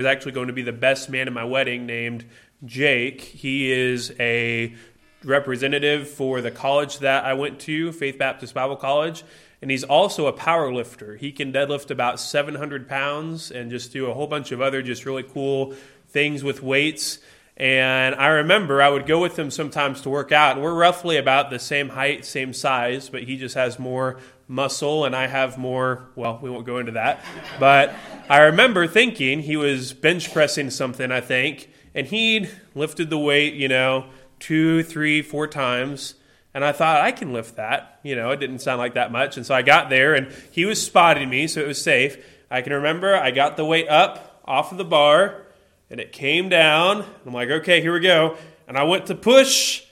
is actually going to be the best man at my wedding named Jake. He is a representative for the college that I went to, Faith Baptist Bible College, and he's also a power lifter. He can deadlift about 700 pounds and just do a whole bunch of other just really cool things with weights. And I remember I would go with him sometimes to work out. And we're roughly about the same height, same size, but he just has more muscle and I have more. Well, we won't go into that. But I remember thinking he was bench pressing something, I think, and he'd lifted the weight, you know, two, three, four times. And I thought, I can lift that. You know, it didn't sound like that much. And so I got there and he was spotting me, so it was safe. I can remember I got the weight up off of the bar and it came down. I'm like, okay, here we go. And I went to push,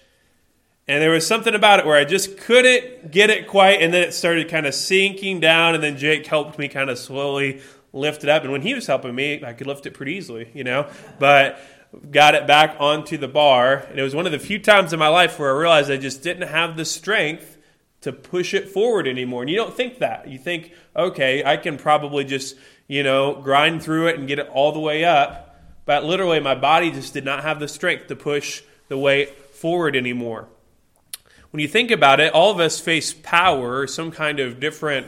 and there was something about it where I just couldn't get it quite, and then it started kind of sinking down, and then Jake helped me kind of slowly lift it up. And when he was helping me, I could lift it pretty easily, you know. But got it back onto the bar, and it was one of the few times in my life where I realized I just didn't have the strength to push it forward anymore. And you don't think that. You think, okay, I can probably just, you know, grind through it and get it all the way up but literally my body just did not have the strength to push the weight forward anymore. When you think about it, all of us face power, some kind of different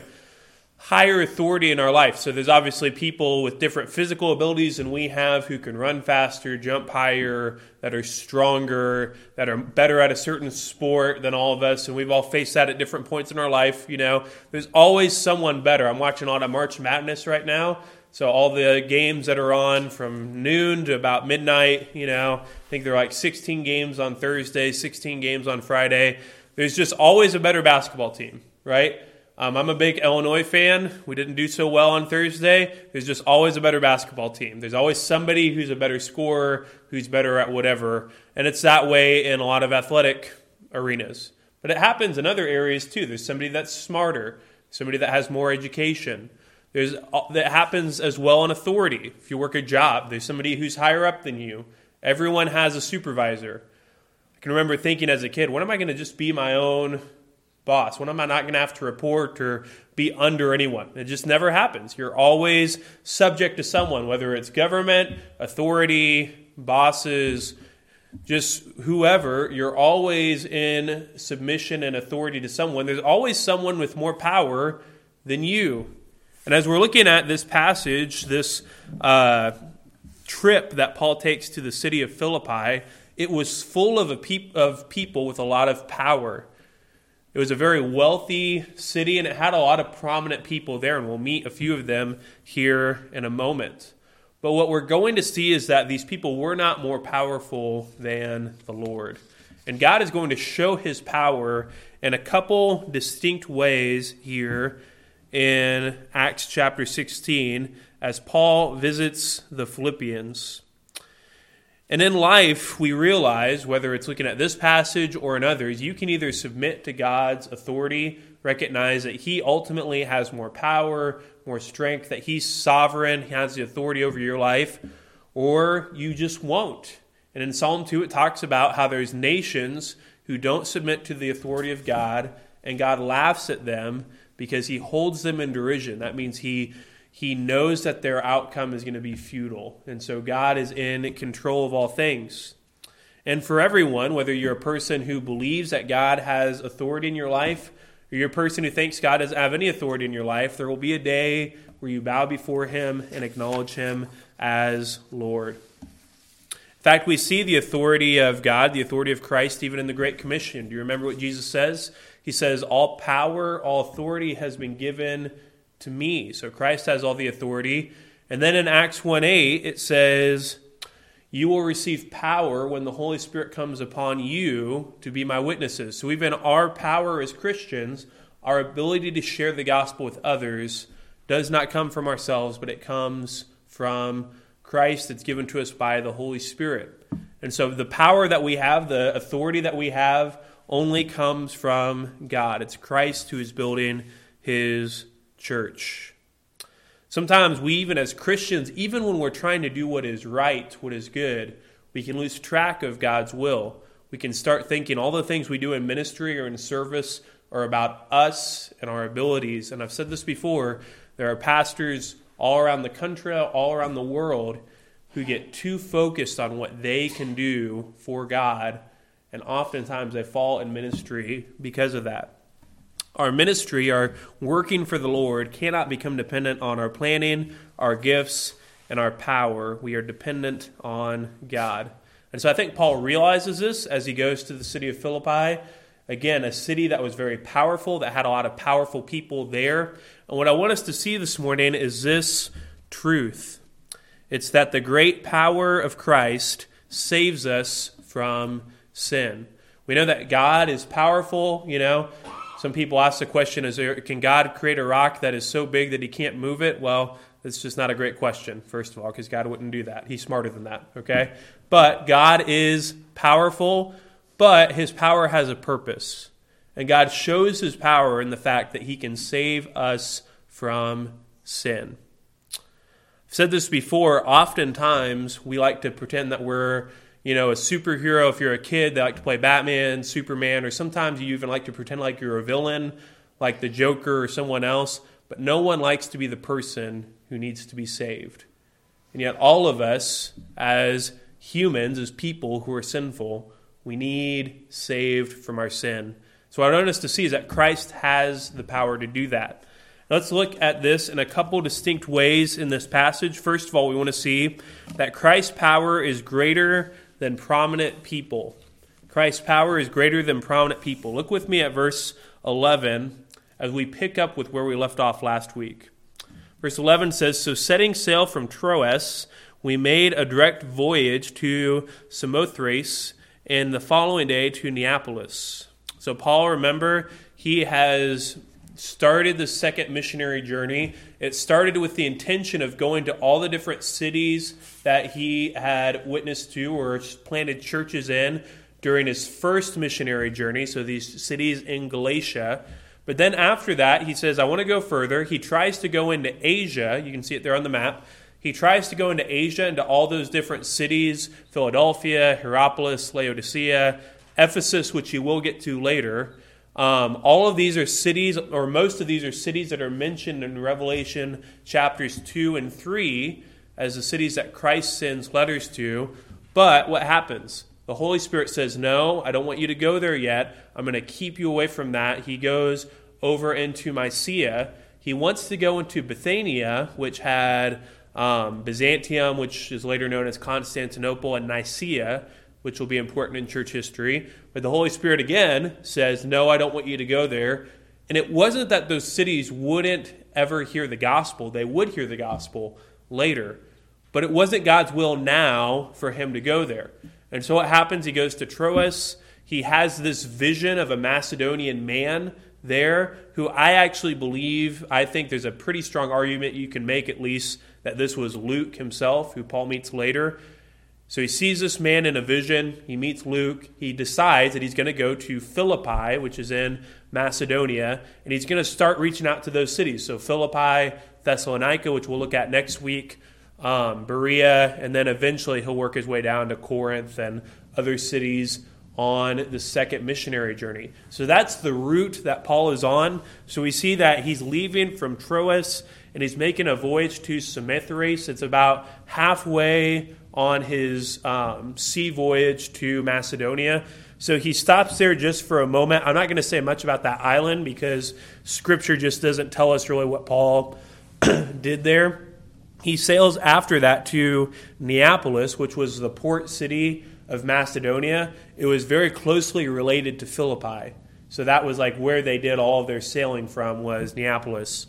higher authority in our life. So there's obviously people with different physical abilities than we have who can run faster, jump higher, that are stronger, that are better at a certain sport than all of us. And we've all faced that at different points in our life. You know, there's always someone better. I'm watching a lot of March Madness right now. So all the games that are on from noon to about midnight, you know, I think there are like 16 games on Thursday, 16 games on Friday. There's just always a better basketball team, right? Um, I'm a big Illinois fan. We didn't do so well on Thursday. There's just always a better basketball team. There's always somebody who's a better scorer, who's better at whatever. And it's that way in a lot of athletic arenas. But it happens in other areas too. There's somebody that's smarter, somebody that has more education. There's that happens as well in authority. If you work a job, there's somebody who's higher up than you. Everyone has a supervisor. I can remember thinking as a kid, when am I going to just be my own boss? When am I not going to have to report or be under anyone? It just never happens. You're always subject to someone, whether it's government, authority, bosses, just whoever. You're always in submission and authority to someone. There's always someone with more power than you. And as we're looking at this passage, this uh, trip that Paul takes to the city of Philippi, it was full of, a peop- of people with a lot of power. It was a very wealthy city and it had a lot of prominent people there, and we'll meet a few of them here in a moment. But what we're going to see is that these people were not more powerful than the Lord. And God is going to show his power in a couple distinct ways here in Acts chapter 16 as Paul visits the Philippians. And in life, we realize, whether it's looking at this passage or in others, you can either submit to God's authority, recognize that He ultimately has more power, more strength, that He's sovereign, He has the authority over your life, or you just won't. And in Psalm 2, it talks about how there's nations who don't submit to the authority of God, and God laughs at them because he holds them in derision. That means he he knows that their outcome is going to be futile. And so God is in control of all things. And for everyone, whether you're a person who believes that God has authority in your life, or you're a person who thinks God doesn't have any authority in your life, there will be a day where you bow before Him and acknowledge Him as Lord. In fact, we see the authority of God, the authority of Christ, even in the Great Commission. Do you remember what Jesus says? He says, All power, all authority has been given to me. So Christ has all the authority. And then in Acts 1 8, it says, You will receive power when the Holy Spirit comes upon you to be my witnesses. So even our power as Christians, our ability to share the gospel with others, does not come from ourselves, but it comes from Christ that's given to us by the Holy Spirit. And so the power that we have, the authority that we have, only comes from God. It's Christ who is building his church. Sometimes we, even as Christians, even when we're trying to do what is right, what is good, we can lose track of God's will. We can start thinking all the things we do in ministry or in service are about us and our abilities. And I've said this before there are pastors all around the country, all around the world who get too focused on what they can do for God, and oftentimes they fall in ministry because of that. Our ministry, our working for the Lord, cannot become dependent on our planning, our gifts, and our power. We are dependent on God. And so I think Paul realizes this as he goes to the city of Philippi. Again, a city that was very powerful, that had a lot of powerful people there. And what I want us to see this morning is this truth it's that the great power of Christ saves us from sin. We know that God is powerful, you know. Some people ask the question is there, can God create a rock that is so big that he can't move it? Well, it's just not a great question, first of all, because God wouldn't do that. He's smarter than that, okay? But God is powerful, but his power has a purpose. And God shows his power in the fact that he can save us from sin. I've said this before, oftentimes we like to pretend that we're, you know, a superhero. If you're a kid, they like to play Batman, Superman, or sometimes you even like to pretend like you're a villain, like the Joker or someone else. But no one likes to be the person who needs to be saved. And yet, all of us, as humans, as people who are sinful, we need saved from our sin. So, what I want us to see is that Christ has the power to do that. Let's look at this in a couple distinct ways in this passage. First of all, we want to see that Christ's power is greater than prominent people. Christ's power is greater than prominent people. Look with me at verse 11 as we pick up with where we left off last week. Verse 11 says So setting sail from Troas, we made a direct voyage to Samothrace, and the following day to Neapolis. So, Paul, remember, he has started the second missionary journey. It started with the intention of going to all the different cities that he had witnessed to or planted churches in during his first missionary journey, so these cities in Galatia. But then after that, he says, I want to go further. He tries to go into Asia. You can see it there on the map. He tries to go into Asia, into all those different cities Philadelphia, Hierapolis, Laodicea, Ephesus, which he will get to later. Um, all of these are cities, or most of these are cities that are mentioned in Revelation chapters 2 and 3 as the cities that Christ sends letters to. But what happens? The Holy Spirit says, No, I don't want you to go there yet. I'm going to keep you away from that. He goes over into Mysia. He wants to go into Bithynia, which had um, Byzantium, which is later known as Constantinople, and Nicaea, which will be important in church history. But the Holy Spirit again says, No, I don't want you to go there. And it wasn't that those cities wouldn't ever hear the gospel, they would hear the gospel later. But it wasn't God's will now for him to go there. And so what happens? He goes to Troas. He has this vision of a Macedonian man there who I actually believe, I think there's a pretty strong argument you can make at least that this was Luke himself, who Paul meets later. So he sees this man in a vision. He meets Luke. He decides that he's going to go to Philippi, which is in Macedonia, and he's going to start reaching out to those cities. So Philippi, Thessalonica, which we'll look at next week, um, Berea, and then eventually he'll work his way down to Corinth and other cities on the second missionary journey. So that's the route that Paul is on. So we see that he's leaving from Troas and he's making a voyage to Samothrace. It's about halfway on his um, sea voyage to Macedonia. So he stops there just for a moment. I'm not going to say much about that island because scripture just doesn't tell us really what Paul did there. He sails after that to Neapolis, which was the port city of Macedonia. It was very closely related to Philippi. So that was like where they did all their sailing from was Neapolis.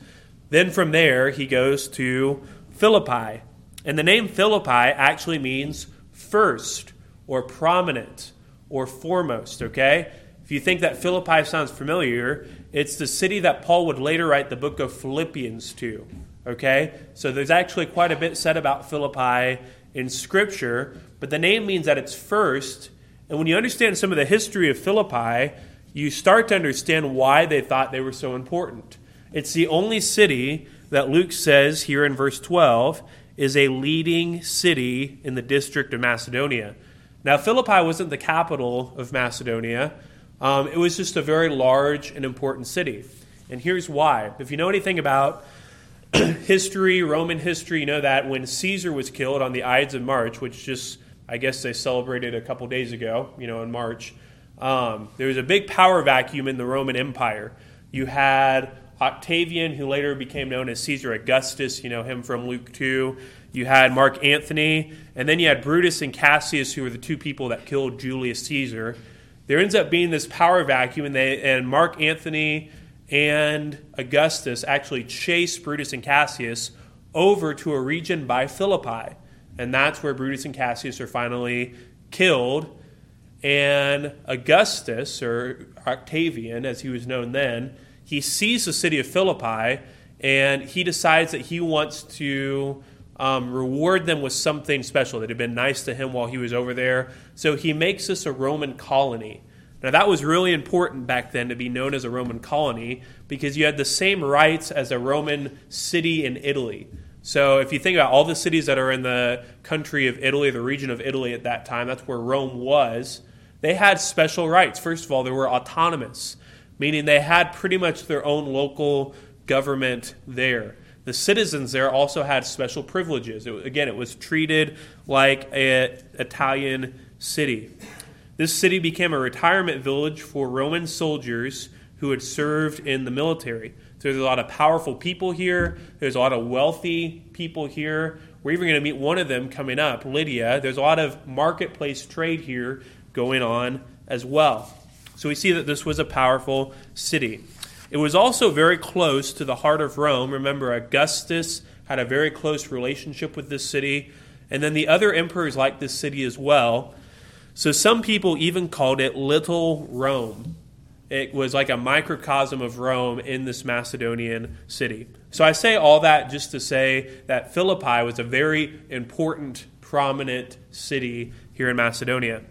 Then from there he goes to Philippi. And the name Philippi actually means first or prominent or foremost, okay? If you think that Philippi sounds familiar, it's the city that Paul would later write the book of Philippians to, okay? So there's actually quite a bit said about Philippi in Scripture, but the name means that it's first. And when you understand some of the history of Philippi, you start to understand why they thought they were so important. It's the only city that Luke says here in verse 12 is a leading city in the district of Macedonia. Now, Philippi wasn't the capital of Macedonia, um, it was just a very large and important city. And here's why. If you know anything about history, Roman history, you know that when Caesar was killed on the Ides of March, which just, I guess they celebrated a couple days ago, you know, in March, um, there was a big power vacuum in the Roman Empire. You had Octavian, who later became known as Caesar Augustus, you know him from Luke 2. You had Mark Anthony, and then you had Brutus and Cassius, who were the two people that killed Julius Caesar. There ends up being this power vacuum, and, they, and Mark Anthony and Augustus actually chase Brutus and Cassius over to a region by Philippi. And that's where Brutus and Cassius are finally killed. And Augustus, or Octavian, as he was known then, he sees the city of Philippi and he decides that he wants to um, reward them with something special that had been nice to him while he was over there. So he makes this a Roman colony. Now, that was really important back then to be known as a Roman colony because you had the same rights as a Roman city in Italy. So, if you think about all the cities that are in the country of Italy, the region of Italy at that time, that's where Rome was, they had special rights. First of all, they were autonomous, meaning they had pretty much their own local government there. The citizens there also had special privileges. It, again, it was treated like an Italian city. This city became a retirement village for Roman soldiers who had served in the military. There's a lot of powerful people here. There's a lot of wealthy people here. We're even going to meet one of them coming up, Lydia. There's a lot of marketplace trade here going on as well. So we see that this was a powerful city. It was also very close to the heart of Rome. Remember, Augustus had a very close relationship with this city. And then the other emperors liked this city as well. So some people even called it Little Rome. It was like a microcosm of Rome in this Macedonian city. So I say all that just to say that Philippi was a very important, prominent city here in Macedonia.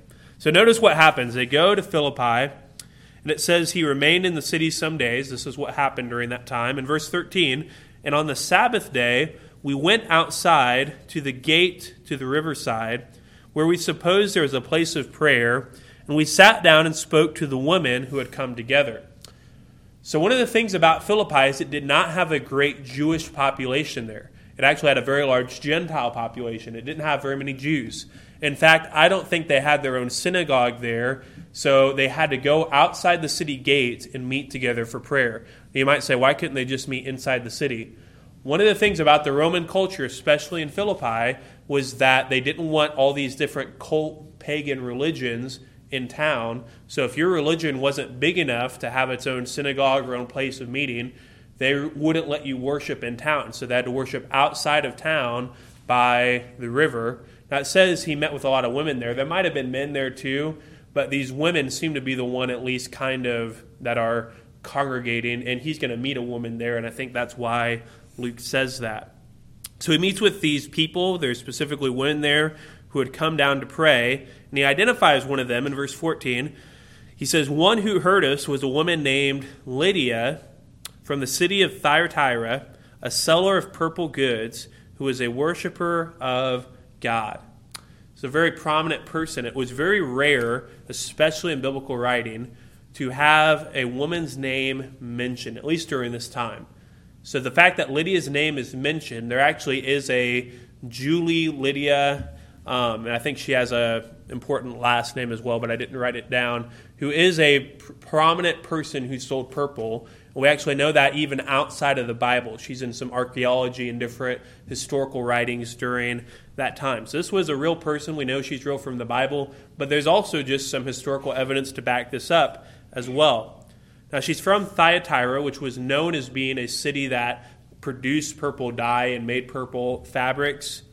So notice what happens. They go to Philippi, and it says he remained in the city some days. This is what happened during that time. In verse 13, and on the Sabbath day, we went outside to the gate to the riverside where we supposed there was a place of prayer, and we sat down and spoke to the women who had come together. So, one of the things about Philippi is it did not have a great Jewish population there. It actually had a very large Gentile population. It didn't have very many Jews. In fact, I don't think they had their own synagogue there, so they had to go outside the city gates and meet together for prayer. You might say, why couldn't they just meet inside the city? One of the things about the Roman culture, especially in Philippi, was that they didn't want all these different cult pagan religions in town. So if your religion wasn't big enough to have its own synagogue or own place of meeting, they wouldn't let you worship in town. So they had to worship outside of town by the river. Now it says he met with a lot of women there. There might have been men there too, but these women seem to be the one at least kind of that are congregating, and he's going to meet a woman there, and I think that's why Luke says that. So he meets with these people. There's specifically women there who had come down to pray, and he identifies one of them in verse 14. He says, One who heard us was a woman named Lydia from the city of Thyatira, a seller of purple goods, who was a worshiper of God. It's a very prominent person. It was very rare, especially in biblical writing, to have a woman's name mentioned, at least during this time. So the fact that Lydia's name is mentioned, there actually is a Julia Lydia, um, and I think she has a important last name as well, but I didn't write it down. Who is a pr- prominent person who sold purple? We actually know that even outside of the Bible. She's in some archaeology and different historical writings during that time. So this was a real person. We know she's real from the Bible, but there's also just some historical evidence to back this up as well. Now, she's from Thyatira, which was known as being a city that produced purple dye and made purple fabrics.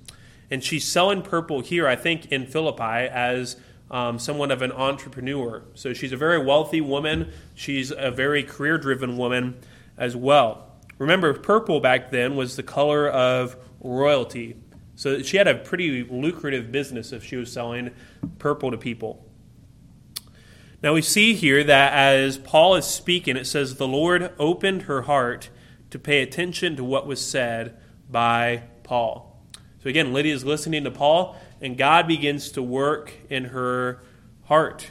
And she's selling purple here, I think, in Philippi as um, somewhat of an entrepreneur. So she's a very wealthy woman. She's a very career driven woman as well. Remember, purple back then was the color of royalty. So she had a pretty lucrative business if she was selling purple to people. Now we see here that as Paul is speaking, it says, The Lord opened her heart to pay attention to what was said by Paul. So again, Lydia is listening to Paul, and God begins to work in her heart.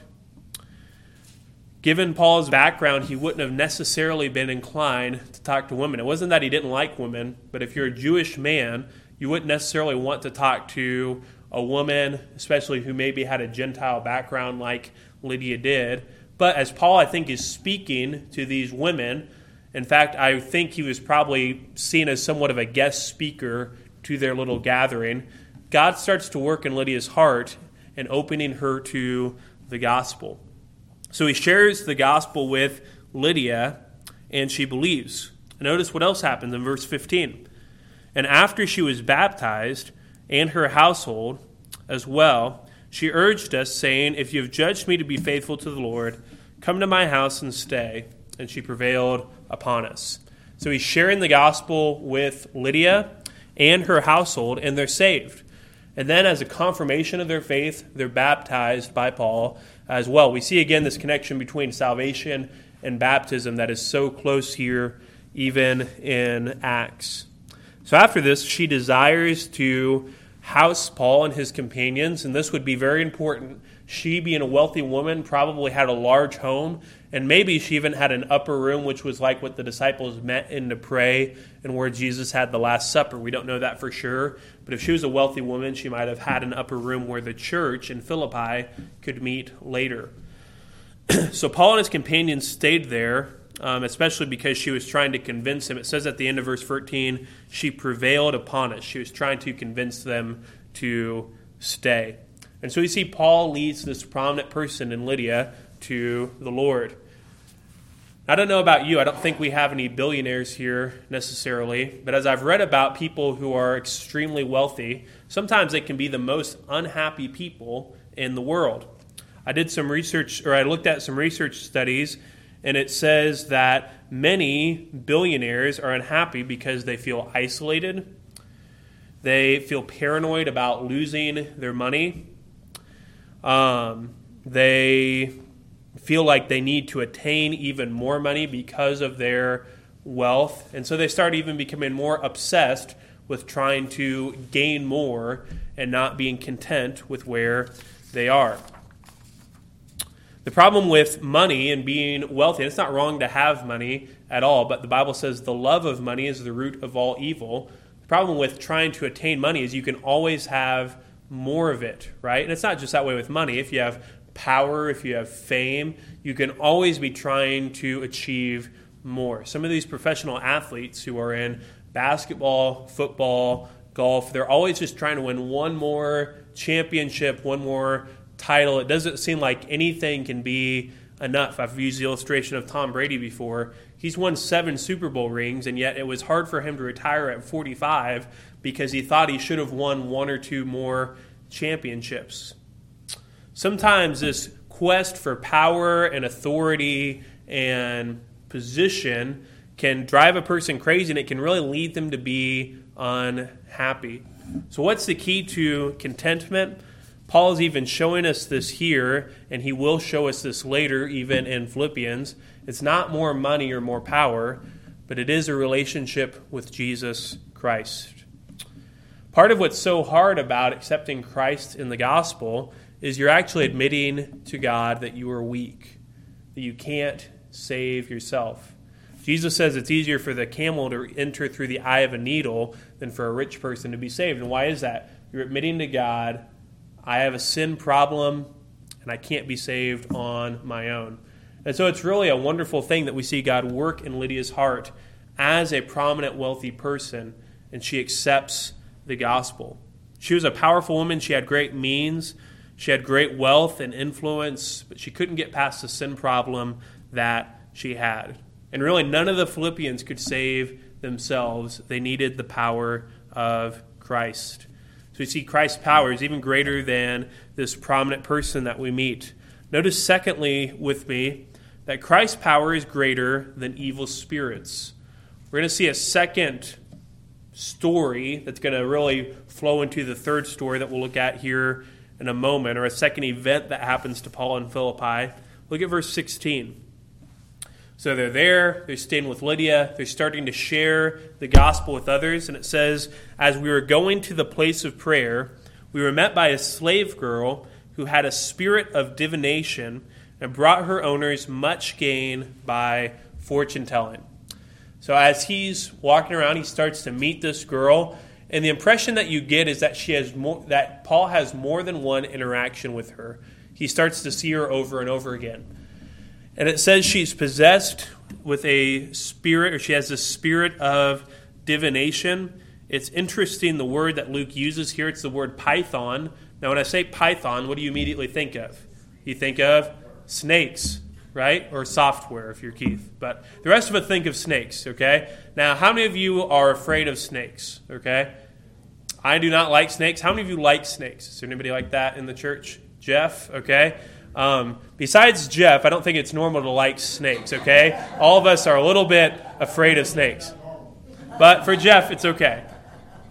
Given Paul's background, he wouldn't have necessarily been inclined to talk to women. It wasn't that he didn't like women, but if you're a Jewish man, you wouldn't necessarily want to talk to a woman, especially who maybe had a Gentile background like Lydia did. But as Paul, I think, is speaking to these women, in fact, I think he was probably seen as somewhat of a guest speaker to their little gathering. God starts to work in Lydia's heart and opening her to the gospel. So he shares the gospel with Lydia, and she believes. Notice what else happens in verse 15. And after she was baptized, and her household as well, she urged us, saying, If you have judged me to be faithful to the Lord, come to my house and stay. And she prevailed upon us. So he's sharing the gospel with Lydia and her household, and they're saved. And then, as a confirmation of their faith, they're baptized by Paul as well. We see again this connection between salvation and baptism that is so close here, even in Acts. So, after this, she desires to house Paul and his companions, and this would be very important. She, being a wealthy woman, probably had a large home, and maybe she even had an upper room, which was like what the disciples met in to pray and where Jesus had the Last Supper. We don't know that for sure, but if she was a wealthy woman, she might have had an upper room where the church in Philippi could meet later. so Paul and his companions stayed there um, especially because she was trying to convince him. It says at the end of verse 13, she prevailed upon us. She was trying to convince them to stay. And so you see, Paul leads this prominent person in Lydia to the Lord. I don't know about you, I don't think we have any billionaires here necessarily, but as I've read about people who are extremely wealthy, sometimes they can be the most unhappy people in the world. I did some research, or I looked at some research studies and it says that many billionaires are unhappy because they feel isolated, they feel paranoid about losing their money, um, they feel like they need to attain even more money because of their wealth, and so they start even becoming more obsessed with trying to gain more and not being content with where they are. The problem with money and being wealthy, and it's not wrong to have money at all, but the Bible says the love of money is the root of all evil. The problem with trying to attain money is you can always have more of it, right? And it's not just that way with money. If you have power, if you have fame, you can always be trying to achieve more. Some of these professional athletes who are in basketball, football, golf, they're always just trying to win one more championship, one more title. It doesn't seem like anything can be enough. I've used the illustration of Tom Brady before. He's won seven Super Bowl rings, and yet it was hard for him to retire at 45 because he thought he should have won one or two more championships. Sometimes this quest for power and authority and position can drive a person crazy and it can really lead them to be unhappy. So, what's the key to contentment? Paul is even showing us this here, and he will show us this later, even in Philippians. It's not more money or more power, but it is a relationship with Jesus Christ. Part of what's so hard about accepting Christ in the gospel is you're actually admitting to God that you are weak, that you can't save yourself. Jesus says it's easier for the camel to enter through the eye of a needle than for a rich person to be saved. And why is that? You're admitting to God I have a sin problem and I can't be saved on my own. And so it's really a wonderful thing that we see God work in Lydia's heart as a prominent, wealthy person, and she accepts the gospel. She was a powerful woman. She had great means. She had great wealth and influence, but she couldn't get past the sin problem that she had. And really, none of the Philippians could save themselves. They needed the power of Christ. So we see Christ's power is even greater than this prominent person that we meet. Notice, secondly, with me, that Christ's power is greater than evil spirits. We're going to see a second story that's going to really flow into the third story that we'll look at here in a moment, or a second event that happens to Paul in Philippi. Look at verse 16. So they're there, they're staying with Lydia, they're starting to share the gospel with others. And it says, As we were going to the place of prayer, we were met by a slave girl who had a spirit of divination and brought her owners much gain by fortune telling. So as he's walking around, he starts to meet this girl, and the impression that you get is that she has more, that Paul has more than one interaction with her. He starts to see her over and over again. And it says she's possessed with a spirit, or she has the spirit of divination. It's interesting the word that Luke uses here. It's the word python. Now, when I say python, what do you immediately think of? You think of snakes, right? Or software if you're Keith. But the rest of us think of snakes, okay? Now, how many of you are afraid of snakes, okay? I do not like snakes. How many of you like snakes? Is there anybody like that in the church? Jeff, okay? Um, besides Jeff, I don't think it's normal to like snakes, okay? All of us are a little bit afraid of snakes. But for Jeff, it's okay.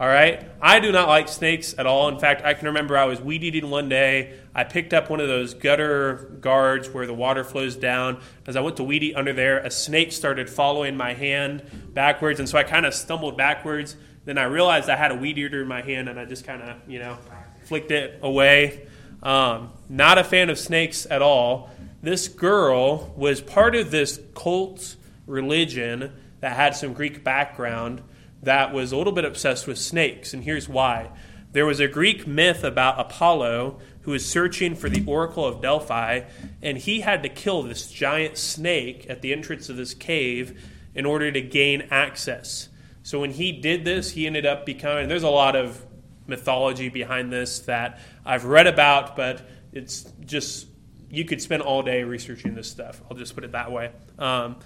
All right? I do not like snakes at all. In fact, I can remember I was weed eating one day. I picked up one of those gutter guards where the water flows down. As I went to weed eat under there, a snake started following my hand backwards. And so I kind of stumbled backwards. Then I realized I had a weed eater in my hand and I just kind of, you know, flicked it away. Um, not a fan of snakes at all. This girl was part of this cult religion that had some Greek background that was a little bit obsessed with snakes. And here's why. There was a Greek myth about Apollo who was searching for the Oracle of Delphi, and he had to kill this giant snake at the entrance of this cave in order to gain access. So when he did this, he ended up becoming, there's a lot of mythology behind this that I've read about, but it's just you could spend all day researching this stuff. I'll just put it that way. Um,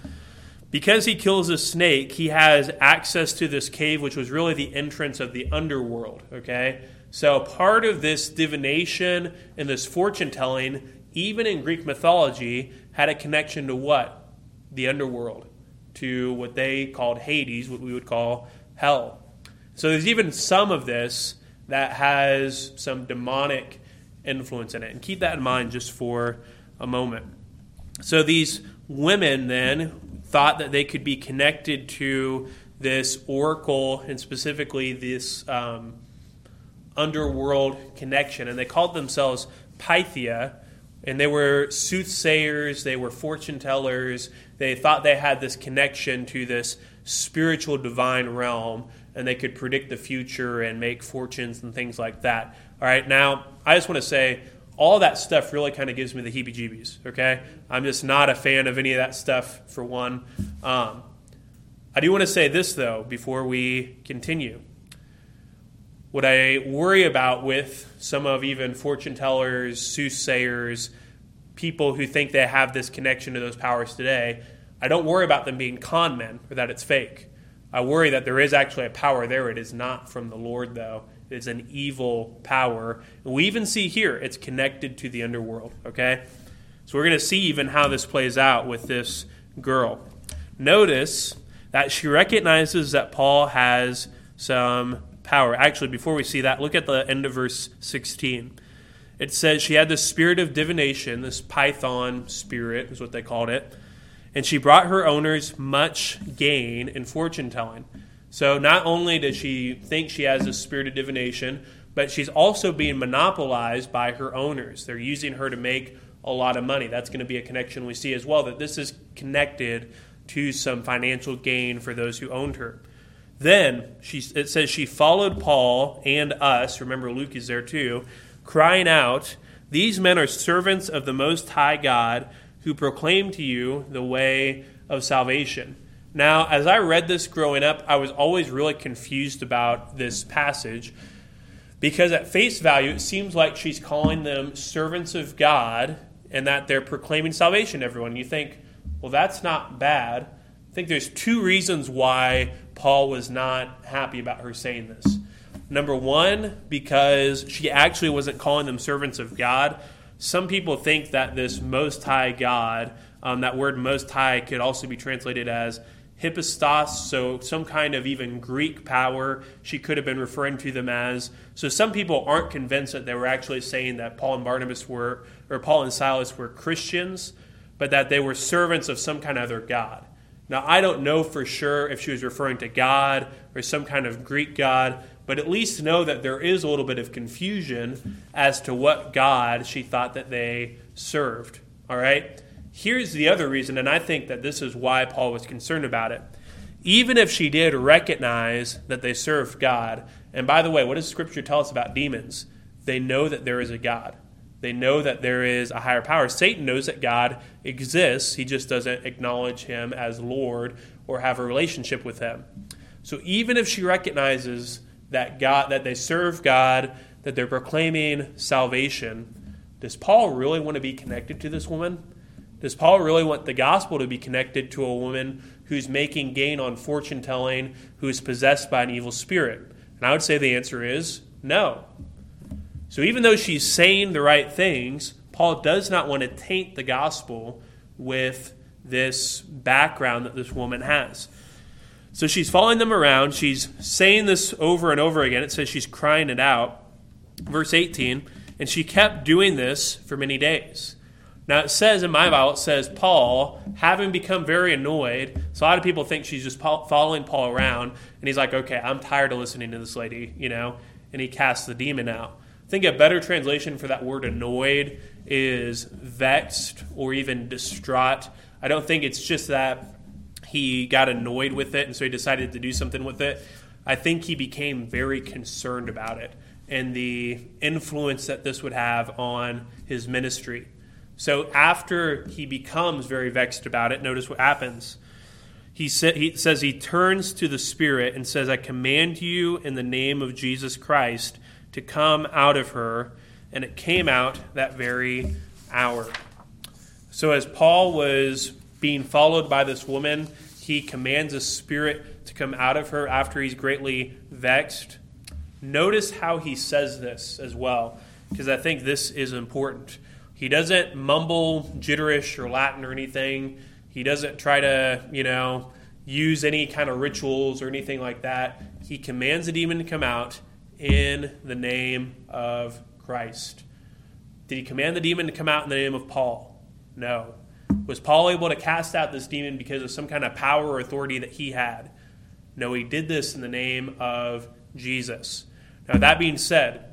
because he kills a snake, he has access to this cave, which was really the entrance of the underworld. Okay, so part of this divination and this fortune telling, even in Greek mythology, had a connection to what the underworld, to what they called Hades, what we would call hell. So there's even some of this that has some demonic influence in it. And keep that in mind just for a moment. So these women then thought that they could be connected to this oracle and specifically this um, underworld connection. And they called themselves Pythia. And they were soothsayers, they were fortune tellers. They thought they had this connection to this spiritual divine realm and they could predict the future and make fortunes and things like that. All right, now I just want to say all that stuff really kind of gives me the heebie jeebies, okay? I'm just not a fan of any of that stuff, for one. Um, I do want to say this, though, before we continue. What I worry about with some of even fortune tellers, soothsayers, people who think they have this connection to those powers today, I don't worry about them being con men or that it's fake. I worry that there is actually a power there. It is not from the Lord, though. It is an evil power. And we even see here it's connected to the underworld, okay? So we're going to see even how this plays out with this girl. Notice that she recognizes that Paul has some power. Actually, before we see that, look at the end of verse 16. It says she had the spirit of divination, this python spirit is what they called it and she brought her owners much gain in fortune telling. So not only does she think she has a spirit of divination, but she's also being monopolized by her owners. They're using her to make a lot of money. That's going to be a connection we see as well, that this is connected to some financial gain for those who owned her. Then she, it says she followed Paul and us, remember Luke is there too, crying out, These men are servants of the Most High God who proclaim to you the way of salvation. Now, as I read this growing up, I was always really confused about this passage because at face value, it seems like she's calling them servants of God and that they're proclaiming salvation to everyone. You think, well, that's not bad. I think there's two reasons why Paul was not happy about her saying this. Number one, because she actually wasn't calling them servants of God, some people think that this Most High God, um, that word Most High could also be translated as hypsistos, so some kind of even Greek power she could have been referring to them as. So some people aren't convinced that they were actually saying that Paul and Barnabas were, or Paul and Silas were Christians, but that they were servants of some kind of other God. Now, I don't know for sure if she was referring to God or some kind of Greek God, but at least know that there is a little bit of confusion as to what God she thought that they served. All right? Here's the other reason, and I think that this is why Paul was concerned about it. Even if she did recognize that they served God, and by the way, what does Scripture tell us about demons? They know that there is a God. They know that there is a higher power. Satan knows that God exists, he just doesn't acknowledge him as Lord or have a relationship with him. So even if she recognizes that God that they serve God, that they're proclaiming salvation, does Paul really want to be connected to this woman? Does Paul really want the gospel to be connected to a woman who's making gain on fortune telling, who is possessed by an evil spirit? And I would say the answer is no. So even though she's saying the right things, Paul does not want to taint the gospel with this background that this woman has. So she's following them around. She's saying this over and over again. It says she's crying it out. Verse 18, and she kept doing this for many days. Now it says in my Bible, it says Paul, having become very annoyed. So a lot of people think she's just following Paul around, and he's like, okay, I'm tired of listening to this lady, you know, and he casts the demon out I think a better translation for that word annoyed is vexed or even distraught. I don't think it's just that he got annoyed with it and so he decided to do something with it. I think he became very concerned about it and the influence that this would have on his ministry. So after he becomes very vexed about it, notice what happens. He, sa- he says he turns to the Spirit and says, I command you in the name of Jesus Christ to come out of her, and it came out that very hour. So, as Paul was being followed by this woman, he commands a spirit to come out of her after he's greatly vexed. Notice how he says this as well, because I think this is important. He doesn't mumble gibberish or Latin or anything. He doesn't try to, you know, use any kind of rituals or anything like that. He commands the demon to come out in the name of Christ. Did he command the demon to come out in the name of Paul? No. Was Paul able to cast out this demon because of some kind of power or authority that he had? No, he did this in the name of Jesus. Now, that being said,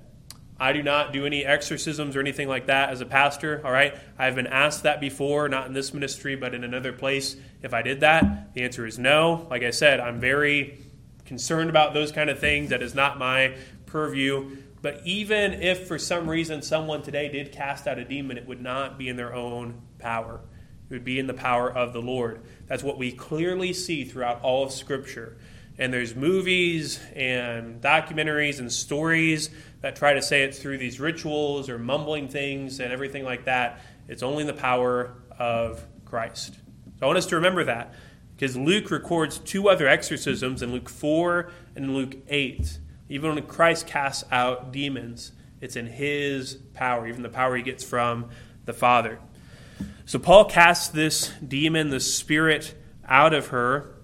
I do not do any exorcisms or anything like that as a pastor, all right? I've been asked that before, not in this ministry, but in another place. If I did that, the answer is no. Like I said, I'm very concerned about those kind of things. That is not my purview. But even if for some reason someone today did cast out a demon, it would not be in their own power. It would be in the power of the Lord. That's what we clearly see throughout all of Scripture. And there's movies and documentaries and stories that try to say it's through these rituals or mumbling things and everything like that. It's only the power of Christ. So I want us to remember that because Luke records two other exorcisms in Luke 4 and Luke 8 even when Christ casts out demons, it's in his power, even the power he gets from the Father. So Paul casts this demon, the spirit, out of her.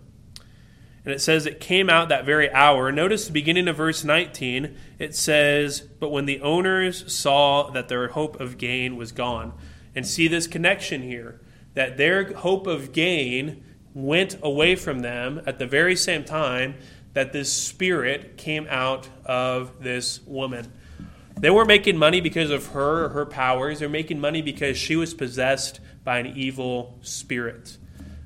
And it says it came out that very hour. Notice the beginning of verse 19. It says, But when the owners saw that their hope of gain was gone. And see this connection here that their hope of gain went away from them at the very same time that this spirit came out of this woman. They weren't making money because of her or her powers. They're making money because she was possessed by an evil spirit.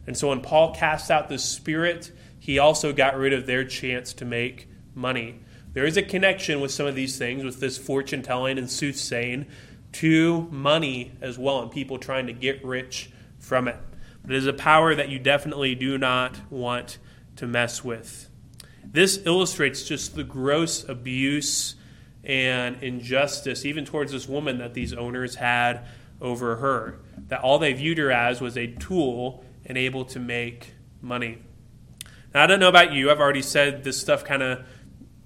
And so when Paul cast out the spirit, he also got rid of their chance to make money. There is a connection with some of these things, with this fortune telling and soothsaying, to money as well, and people trying to get rich from it. But it is a power that you definitely do not want to mess with. This illustrates just the gross abuse and injustice, even towards this woman, that these owners had over her. That all they viewed her as was a tool and able to make money. Now, I don't know about you. I've already said this stuff kind of,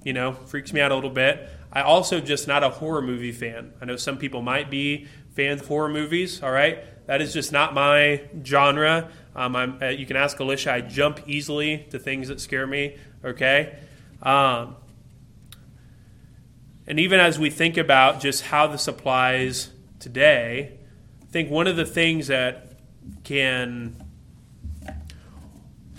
you know, freaks me out a little bit. I also just not a horror movie fan. I know some people might be fans of horror movies. All right, that is just not my genre. Um, uh, you can ask Alicia. I jump easily to things that scare me okay? Um, and even as we think about just how this applies today, I think one of the things that can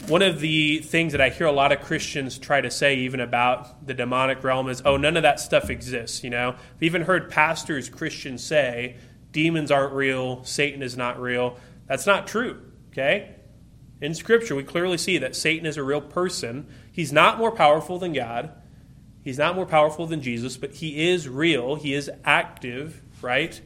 one of the things that I hear a lot of Christians try to say, even about the demonic realm, is, oh, none of that stuff exists. You know, I've even heard pastors, Christians say, demons aren't real, Satan is not real. That's not true, okay? In Scripture, we clearly see that Satan is a real person. He's not more powerful than God, he's not more powerful than Jesus, but he is real, he is active, right?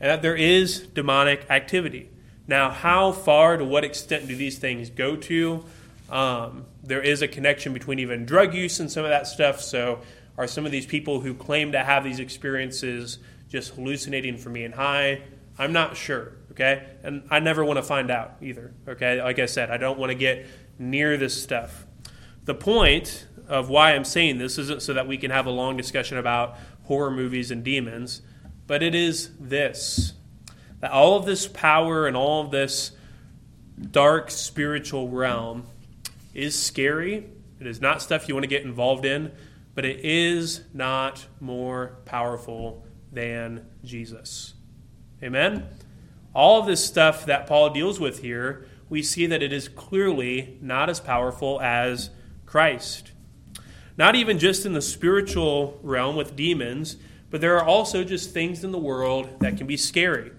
And that there is demonic activity. Now, how far, to what extent do these things go to? Um, there is a connection between even drug use and some of that stuff. So, are some of these people who claim to have these experiences just hallucinating from being high? I'm not sure, okay? And I never want to find out either, okay? Like I said, I don't want to get near this stuff. The point of why I'm saying this isn't so that we can have a long discussion about horror movies and demons, but it is this that all of this power and all of this dark spiritual realm is scary. It is not stuff you want to get involved in, but it is not more powerful than Jesus. Amen? All of this stuff that Paul deals with here, we see that it is clearly not as powerful as Christ. Not even just in the spiritual realm with demons, but there are also just things in the world that can be scary.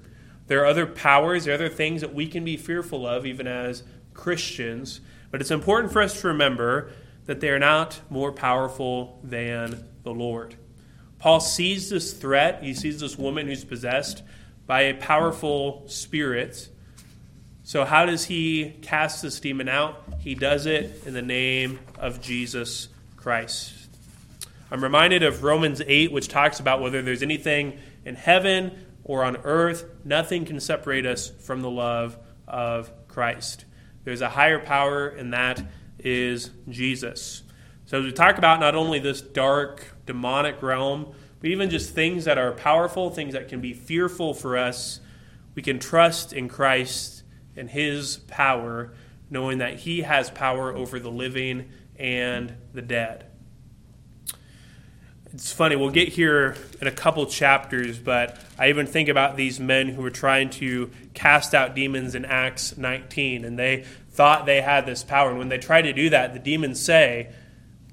There are other powers, there are other things that we can be fearful of, even as Christians. But it's important for us to remember that they are not more powerful than the Lord. Paul sees this threat. He sees this woman who's possessed by a powerful spirit. So, how does he cast this demon out? He does it in the name of Jesus Christ. I'm reminded of Romans 8, which talks about whether there's anything in heaven or on earth, nothing can separate us from the love of Christ. There's a higher power, and that is Jesus. So, as we talk about not only this dark, demonic realm, but even just things that are powerful, things that can be fearful for us, we can trust in Christ and His power, knowing that He has power over the living and the dead. It's funny, we'll get here in a couple chapters, but I even think about these men who were trying to cast out demons in Acts 19, and they thought they had this power. And when they try to do that, the demons say,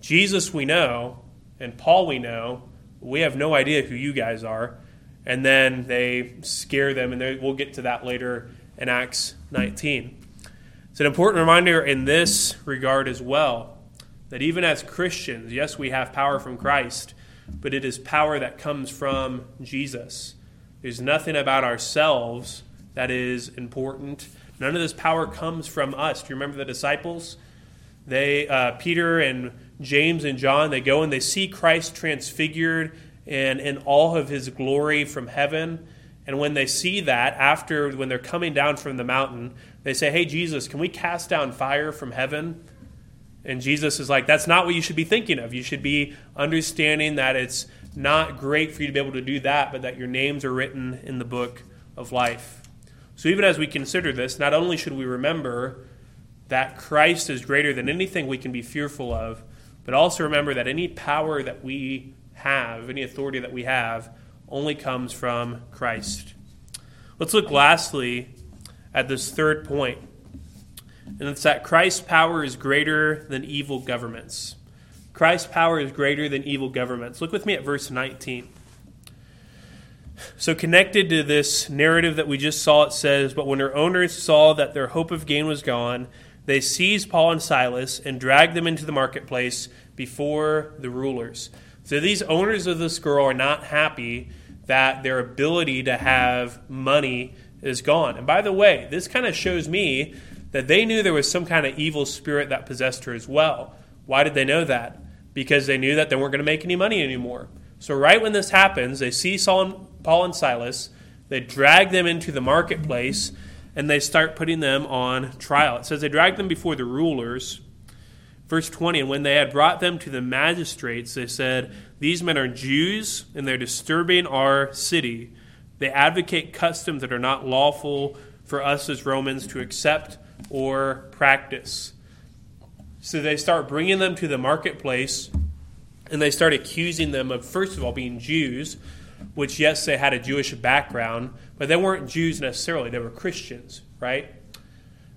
Jesus we know, and Paul we know, we have no idea who you guys are. And then they scare them, and we'll get to that later in Acts 19. It's an important reminder in this regard as well that even as Christians, yes, we have power from Christ but it is power that comes from Jesus. There's nothing about ourselves that is important. None of this power comes from us. Do you remember the disciples? They, uh, Peter and James and John, they go and they see Christ transfigured and in all of his glory from heaven. And when they see that, after when they're coming down from the mountain, they say, Hey, Jesus, can we cast down fire from heaven? And Jesus is like, that's not what you should be thinking of. You should be understanding that it's not great for you to be able to do that, but that your names are written in the book of life. So even as we consider this, not only should we remember that Christ is greater than anything we can be fearful of, but also remember that any power that we have, any authority that we have, only comes from Christ. Let's look lastly at this third point and it's that Christ's power is greater than evil governments. Christ's power is greater than evil governments. Look with me at verse 19. So, connected to this narrative that we just saw, it says, But when their owners saw that their hope of gain was gone, they seized Paul and Silas and dragged them into the marketplace before the rulers. So, these owners of this girl are not happy that their ability to have money is gone. And by the way, this kind of shows me that they knew there was some kind of evil spirit that possessed her as well. Why did they know that? Because they knew that they weren't going to make any money anymore. So, right when this happens, they see Saul and, Paul and Silas, they drag them into the marketplace, and they start putting them on trial. It says they dragged them before the rulers. Verse 20, and when they had brought them to the magistrates, they said, These men are Jews, and they're disturbing our city. They advocate customs that are not lawful for us as Romans to accept or practice. So they start bringing them to the marketplace and they start accusing them of, first of all, being Jews, which, yes, they had a Jewish background, but they weren't Jews necessarily. They were Christians, right?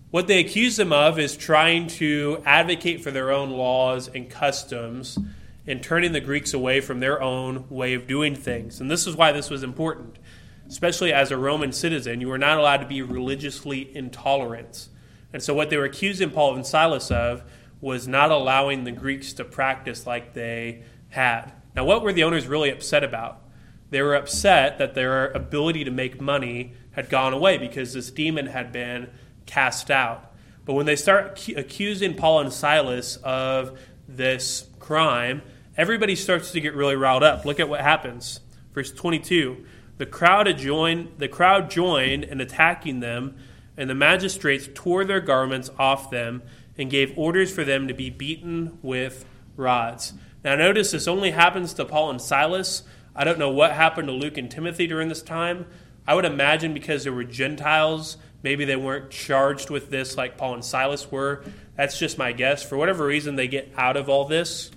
What they accuse them of is trying to advocate for their own laws and customs and turning the Greeks away from their own way of doing things. And this is why this was important. especially as a Roman citizen, you were not allowed to be religiously intolerant. And so, what they were accusing Paul and Silas of was not allowing the Greeks to practice like they had. Now, what were the owners really upset about? They were upset that their ability to make money had gone away because this demon had been cast out. But when they start accusing Paul and Silas of this crime, everybody starts to get really riled up. Look at what happens. Verse 22 the crowd joined, the crowd joined in attacking them, and the magistrates tore their garments off them and gave orders for them to be beaten with rods. Now, notice this only happens to Paul and Silas. I don't know what happened to Luke and Timothy during this time. I would imagine because they were Gentiles, maybe they weren't charged with this like Paul and Silas were. That's just my guess. For whatever reason, they get out of all this.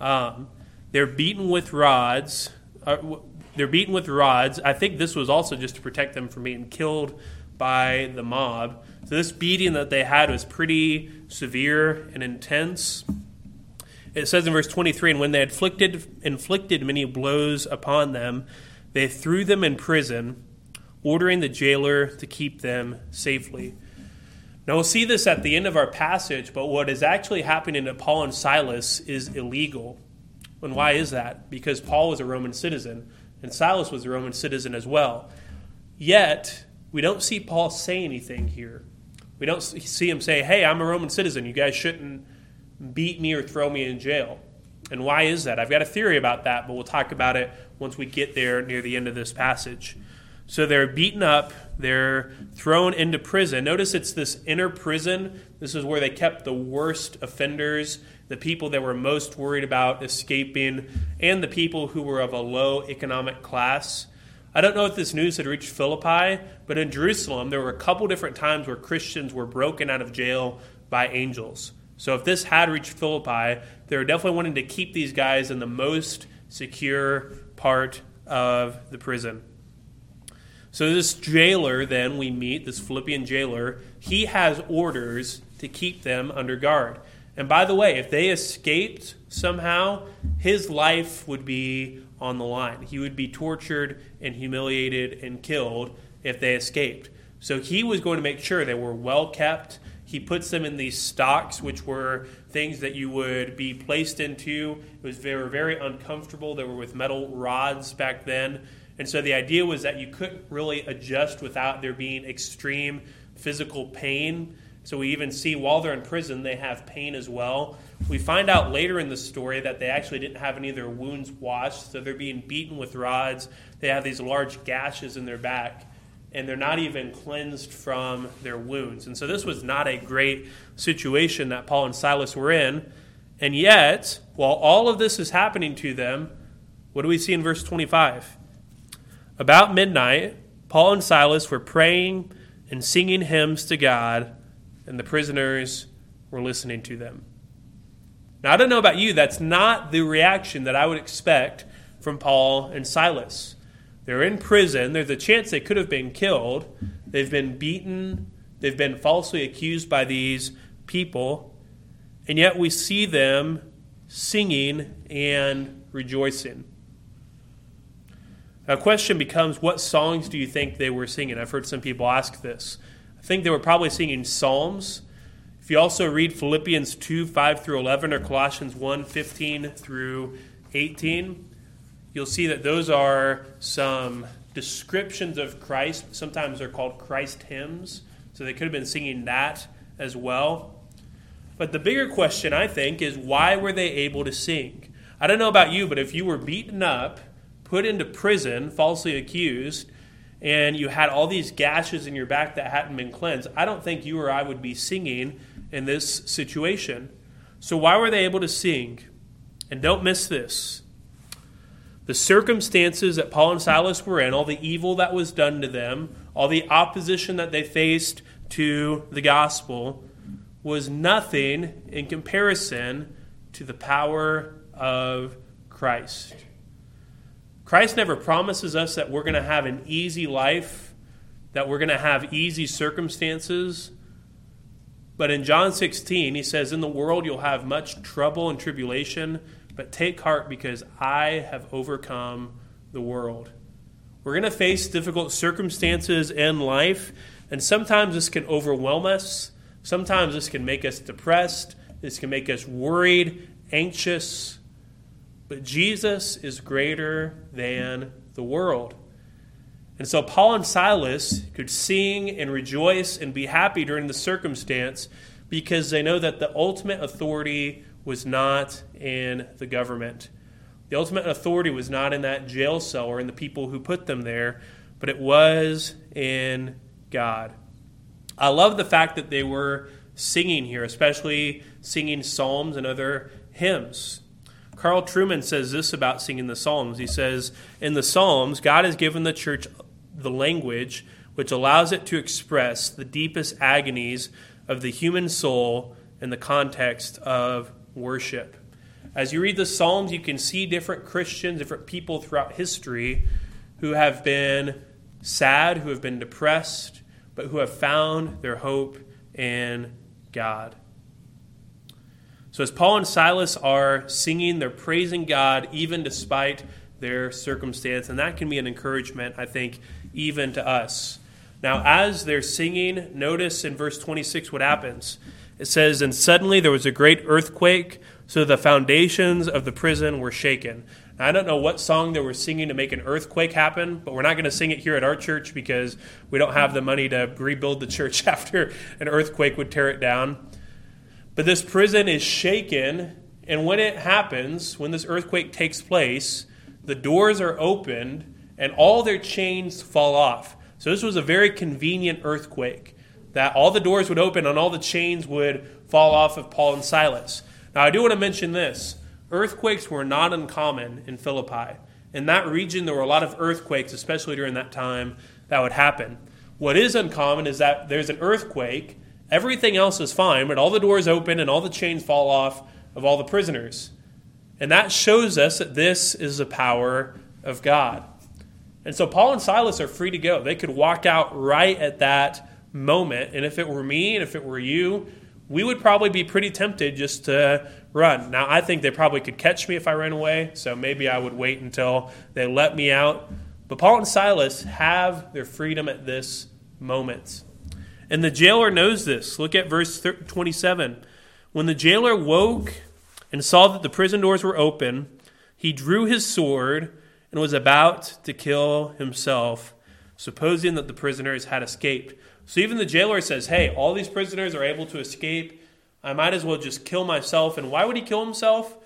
Um, they're beaten with rods. Uh, they're beaten with rods. I think this was also just to protect them from being killed by the mob. So this beating that they had was pretty severe and intense. It says in verse 23 And when they had inflicted, inflicted many blows upon them, they threw them in prison, ordering the jailer to keep them safely. Now we'll see this at the end of our passage, but what is actually happening to Paul and Silas is illegal. And why is that? Because Paul was a Roman citizen and Silas was a Roman citizen as well. Yet, we don't see Paul say anything here. We don't see him say, Hey, I'm a Roman citizen. You guys shouldn't beat me or throw me in jail. And why is that? I've got a theory about that, but we'll talk about it once we get there near the end of this passage. So they're beaten up, they're thrown into prison. Notice it's this inner prison. This is where they kept the worst offenders the people that were most worried about escaping, and the people who were of a low economic class. I don't know if this news had reached Philippi, but in Jerusalem, there were a couple different times where Christians were broken out of jail by angels. So if this had reached Philippi, they were definitely wanting to keep these guys in the most secure part of the prison. So this jailer, then we meet, this Philippian jailer, he has orders to keep them under guard. And by the way, if they escaped somehow, his life would be on the line. He would be tortured and humiliated and killed if they escaped. So he was going to make sure they were well kept. He puts them in these stocks, which were things that you would be placed into. It was very, very uncomfortable. They were with metal rods back then. And so the idea was that you couldn't really adjust without there being extreme physical pain. So we even see while they're in prison, they have pain as well. We find out later in the story that they actually didn't have any of their wounds washed, so they're being beaten with rods. They have these large gashes in their back, and they're not even cleansed from their wounds. And so this was not a great situation that Paul and Silas were in. And yet, while all of this is happening to them, what do we see in verse 25? About midnight, Paul and Silas were praying and singing hymns to God and the prisoners were listening to them. Now, I don't know about you, that's not the reaction that I would expect from Paul and Silas. They're in prison. There's a chance they could have been killed. They've been beaten. They've been falsely accused by these people. And yet we see them singing and rejoicing. A question becomes what songs do you think they were singing? I've heard some people ask this. I think they were probably singing Psalms. You also read Philippians 2 5 through 11 or Colossians 1 15 through 18, you'll see that those are some descriptions of Christ. Sometimes they're called Christ hymns. So they could have been singing that as well. But the bigger question, I think, is why were they able to sing? I don't know about you, but if you were beaten up, put into prison, falsely accused, and you had all these gashes in your back that hadn't been cleansed, I don't think you or I would be singing in this situation. So, why were they able to sing? And don't miss this. The circumstances that Paul and Silas were in, all the evil that was done to them, all the opposition that they faced to the gospel, was nothing in comparison to the power of Christ. Christ never promises us that we're going to have an easy life, that we're going to have easy circumstances. But in John 16, he says, In the world you'll have much trouble and tribulation, but take heart because I have overcome the world. We're going to face difficult circumstances in life, and sometimes this can overwhelm us. Sometimes this can make us depressed. This can make us worried, anxious. But Jesus is greater than the world. And so Paul and Silas could sing and rejoice and be happy during the circumstance because they know that the ultimate authority was not in the government. The ultimate authority was not in that jail cell or in the people who put them there, but it was in God. I love the fact that they were singing here, especially singing psalms and other hymns. Carl Trueman says this about singing the Psalms. He says, In the Psalms, God has given the church the language which allows it to express the deepest agonies of the human soul in the context of worship. As you read the Psalms, you can see different Christians, different people throughout history who have been sad, who have been depressed, but who have found their hope in God. So, as Paul and Silas are singing, they're praising God even despite their circumstance, and that can be an encouragement, I think, even to us. Now, as they're singing, notice in verse 26 what happens. It says, And suddenly there was a great earthquake, so the foundations of the prison were shaken. Now, I don't know what song they were singing to make an earthquake happen, but we're not going to sing it here at our church because we don't have the money to rebuild the church after an earthquake would tear it down. But this prison is shaken, and when it happens, when this earthquake takes place, the doors are opened and all their chains fall off. So this was a very convenient earthquake that all the doors would open and all the chains would fall off of Paul and Silas. Now, I do want to mention this earthquakes were not uncommon in Philippi. In that region, there were a lot of earthquakes, especially during that time, that would happen. What is uncommon is that there's an earthquake Everything else is fine, but all the doors open and all the chains fall off of all the prisoners. And that shows us that this is the power of God. And so Paul and Silas are free to go. They could walk out right at that moment. And if it were me and if it were you, we would probably be pretty tempted just to run. Now, I think they probably could catch me if I ran away, so maybe I would wait until they let me out. But Paul and Silas have their freedom at this moment. And the jailer knows this. Look at verse 27. When the jailer woke and saw that the prison doors were open, he drew his sword and was about to kill himself, supposing that the prisoners had escaped. So even the jailer says, Hey, all these prisoners are able to escape. I might as well just kill myself. And why would he kill himself?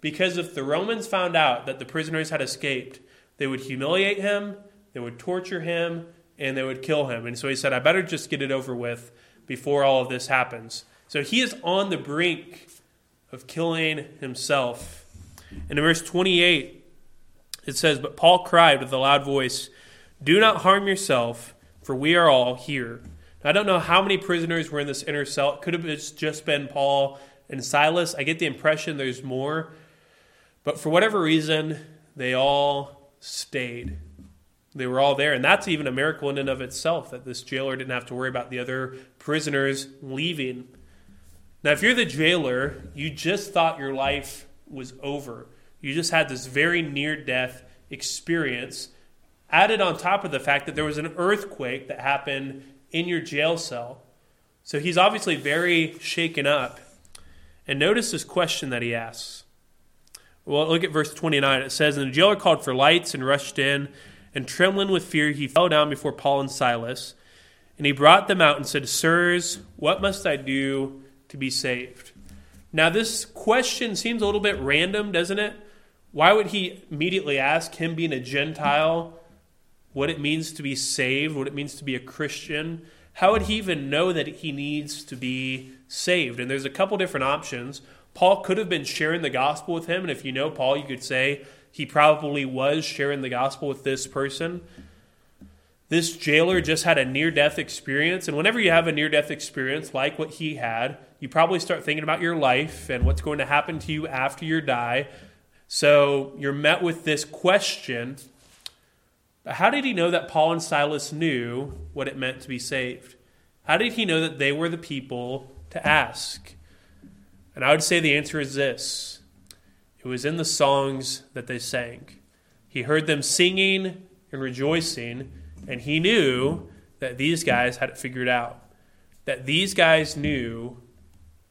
Because if the Romans found out that the prisoners had escaped, they would humiliate him, they would torture him, and they would kill him. And so he said, I better just get it over with before all of this happens. So he is on the brink of killing himself. And in verse 28, it says, But Paul cried with a loud voice, Do not harm yourself, for we are all here. Now, I don't know how many prisoners were in this inner cell. It could have just been Paul and Silas. I get the impression there's more. But for whatever reason, they all stayed. They were all there. And that's even a miracle in and of itself that this jailer didn't have to worry about the other prisoners leaving. Now, if you're the jailer, you just thought your life was over. You just had this very near death experience, added on top of the fact that there was an earthquake that happened in your jail cell. So he's obviously very shaken up. And notice this question that he asks. Well, look at verse 29. It says, And the jailer called for lights and rushed in and trembling with fear, he fell down before Paul and Silas. And he brought them out and said, Sirs, what must I do to be saved? Now, this question seems a little bit random, doesn't it? Why would he immediately ask him, being a Gentile, what it means to be saved, what it means to be a Christian? How would he even know that he needs to be saved? And there's a couple different options. Paul could have been sharing the gospel with him. And if you know Paul, you could say, he probably was sharing the gospel with this person. This jailer just had a near death experience. And whenever you have a near death experience like what he had, you probably start thinking about your life and what's going to happen to you after you die. So you're met with this question. How did he know that Paul and Silas knew what it meant to be saved? How did he know that they were the people to ask? And I would say the answer is this it was in the songs that they sang. He heard them singing and rejoicing, and he knew that these guys had it figured out. That these guys knew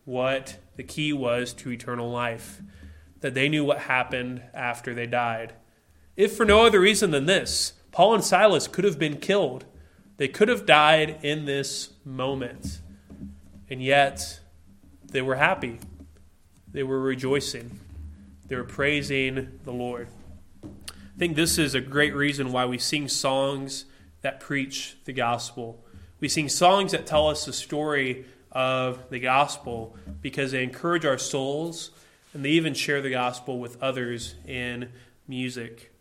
what the key was to eternal life. That they knew what happened after they died. If for no other reason than this, Paul and Silas could have been killed. They could have died in this moment. And yet, they were happy. They were rejoicing. They were praising the Lord. I think this is a great reason why we sing songs that preach the gospel. We sing songs that tell us the story of the gospel because they encourage our souls and they even share the gospel with others in music.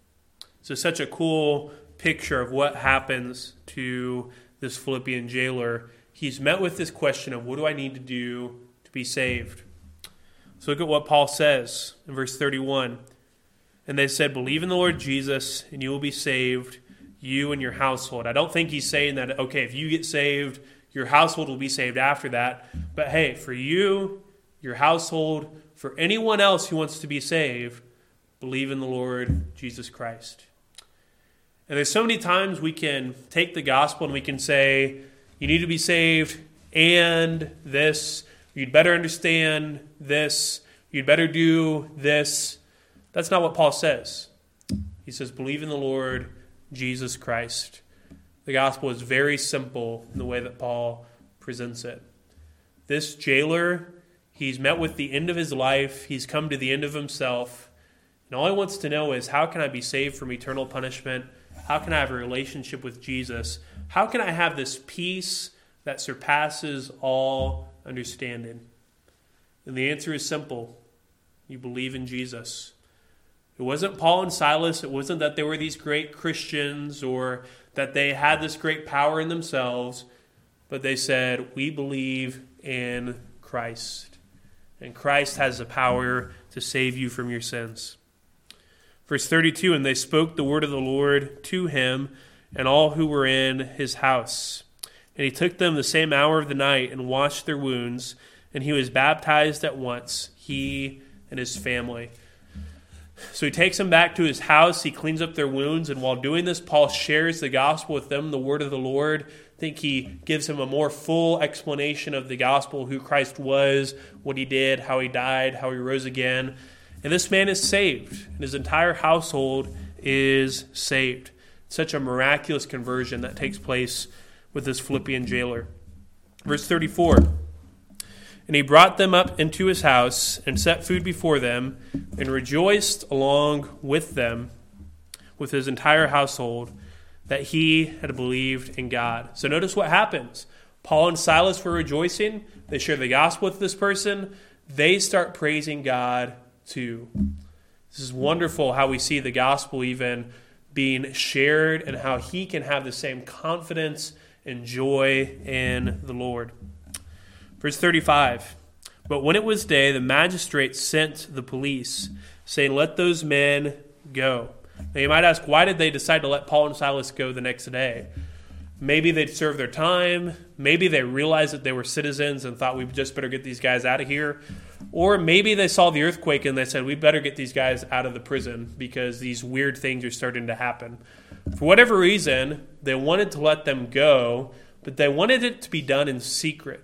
So, such a cool picture of what happens to this Philippian jailer. He's met with this question of what do I need to do to be saved? So, look at what Paul says in verse 31. And they said, Believe in the Lord Jesus, and you will be saved, you and your household. I don't think he's saying that, okay, if you get saved, your household will be saved after that. But hey, for you, your household, for anyone else who wants to be saved, believe in the Lord Jesus Christ. And there's so many times we can take the gospel and we can say, you need to be saved and this, you'd better understand this, you'd better do this. That's not what Paul says. He says, believe in the Lord Jesus Christ. The gospel is very simple in the way that Paul presents it. This jailer, he's met with the end of his life, he's come to the end of himself, and all he wants to know is how can I be saved from eternal punishment? How can I have a relationship with Jesus? How can I have this peace that surpasses all understanding? And the answer is simple you believe in Jesus. It wasn't Paul and Silas. It wasn't that they were these great Christians or that they had this great power in themselves, but they said, We believe in Christ. And Christ has the power to save you from your sins. Verse 32 And they spoke the word of the Lord to him and all who were in his house. And he took them the same hour of the night and washed their wounds, and he was baptized at once, he and his family. So he takes them back to his house. He cleans up their wounds. And while doing this, Paul shares the gospel with them, the word of the Lord. I think he gives him a more full explanation of the gospel, who Christ was, what he did, how he died, how he rose again. And this man is saved, and his entire household is saved. Such a miraculous conversion that takes place with this Philippian jailer. Verse 34. And he brought them up into his house and set food before them and rejoiced along with them, with his entire household, that he had believed in God. So notice what happens. Paul and Silas were rejoicing. They share the gospel with this person. They start praising God too. This is wonderful how we see the gospel even being shared and how he can have the same confidence and joy in the Lord. Verse 35 But when it was day, the magistrates sent the police, saying, Let those men go. Now you might ask, why did they decide to let Paul and Silas go the next day? Maybe they'd served their time. Maybe they realized that they were citizens and thought we just better get these guys out of here. Or maybe they saw the earthquake and they said, we better get these guys out of the prison because these weird things are starting to happen. For whatever reason, they wanted to let them go, but they wanted it to be done in secret.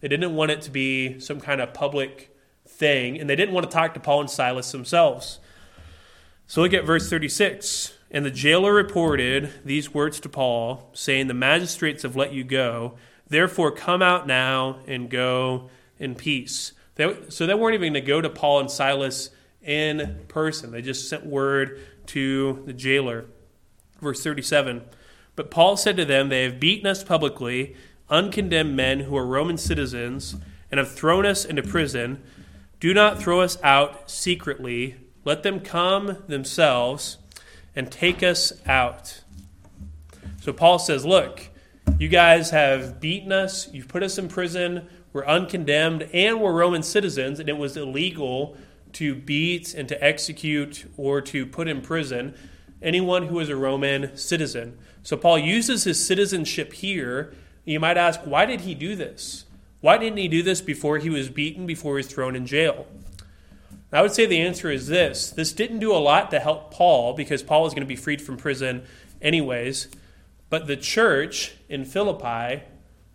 They didn't want it to be some kind of public thing, and they didn't want to talk to Paul and Silas themselves. So look at verse 36. And the jailer reported these words to Paul, saying, The magistrates have let you go. Therefore, come out now and go in peace. They, so they weren't even going to go to Paul and Silas in person. They just sent word to the jailer. Verse 37 But Paul said to them, They have beaten us publicly uncondemned men who are Roman citizens and have thrown us into prison, do not throw us out secretly. Let them come themselves and take us out. So Paul says, Look, you guys have beaten us, you've put us in prison, we're uncondemned, and we're Roman citizens, and it was illegal to beat and to execute or to put in prison anyone who is a Roman citizen. So Paul uses his citizenship here you might ask, why did he do this? Why didn't he do this before he was beaten, before he was thrown in jail? I would say the answer is this this didn't do a lot to help Paul because Paul was going to be freed from prison anyways. But the church in Philippi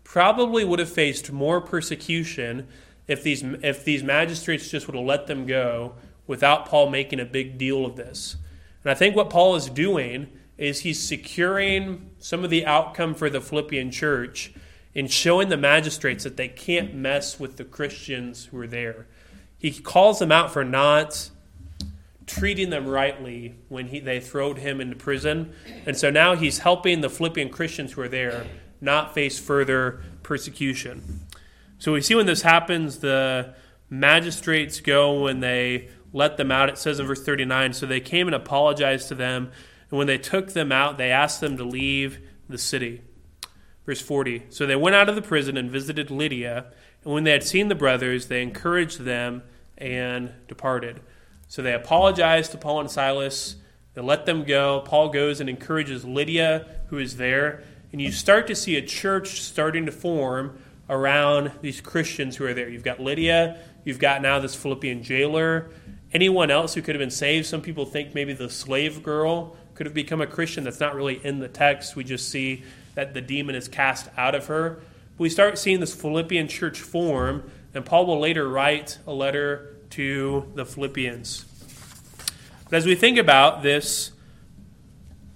probably would have faced more persecution if these, if these magistrates just would have let them go without Paul making a big deal of this. And I think what Paul is doing is he's securing some of the outcome for the Philippian church in showing the magistrates that they can't mess with the Christians who are there. He calls them out for not treating them rightly when he, they throwed him into prison. And so now he's helping the Philippian Christians who are there not face further persecution. So we see when this happens, the magistrates go when they let them out. It says in verse 39 So they came and apologized to them. And when they took them out, they asked them to leave the city. Verse 40 So they went out of the prison and visited Lydia. And when they had seen the brothers, they encouraged them and departed. So they apologized to Paul and Silas. They let them go. Paul goes and encourages Lydia, who is there. And you start to see a church starting to form around these Christians who are there. You've got Lydia, you've got now this Philippian jailer, anyone else who could have been saved. Some people think maybe the slave girl could have become a Christian. That's not really in the text. We just see that the demon is cast out of her. But we start seeing this Philippian church form, and Paul will later write a letter to the Philippians. But as we think about this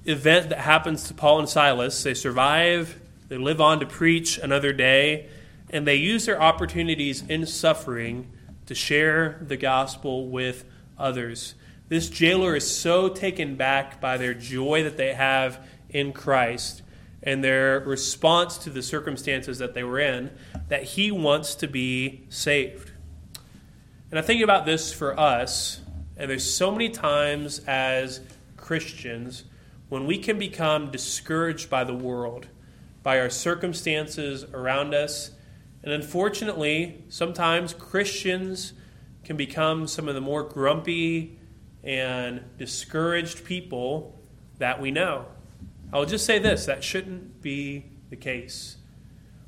event that happens to Paul and Silas, they survive, they live on to preach another day, and they use their opportunities in suffering to share the gospel with others. This jailer is so taken back by their joy that they have in Christ and their response to the circumstances that they were in that he wants to be saved. And I think about this for us, and there's so many times as Christians when we can become discouraged by the world, by our circumstances around us. And unfortunately, sometimes Christians can become some of the more grumpy and discouraged people that we know. I'll just say this that shouldn't be the case.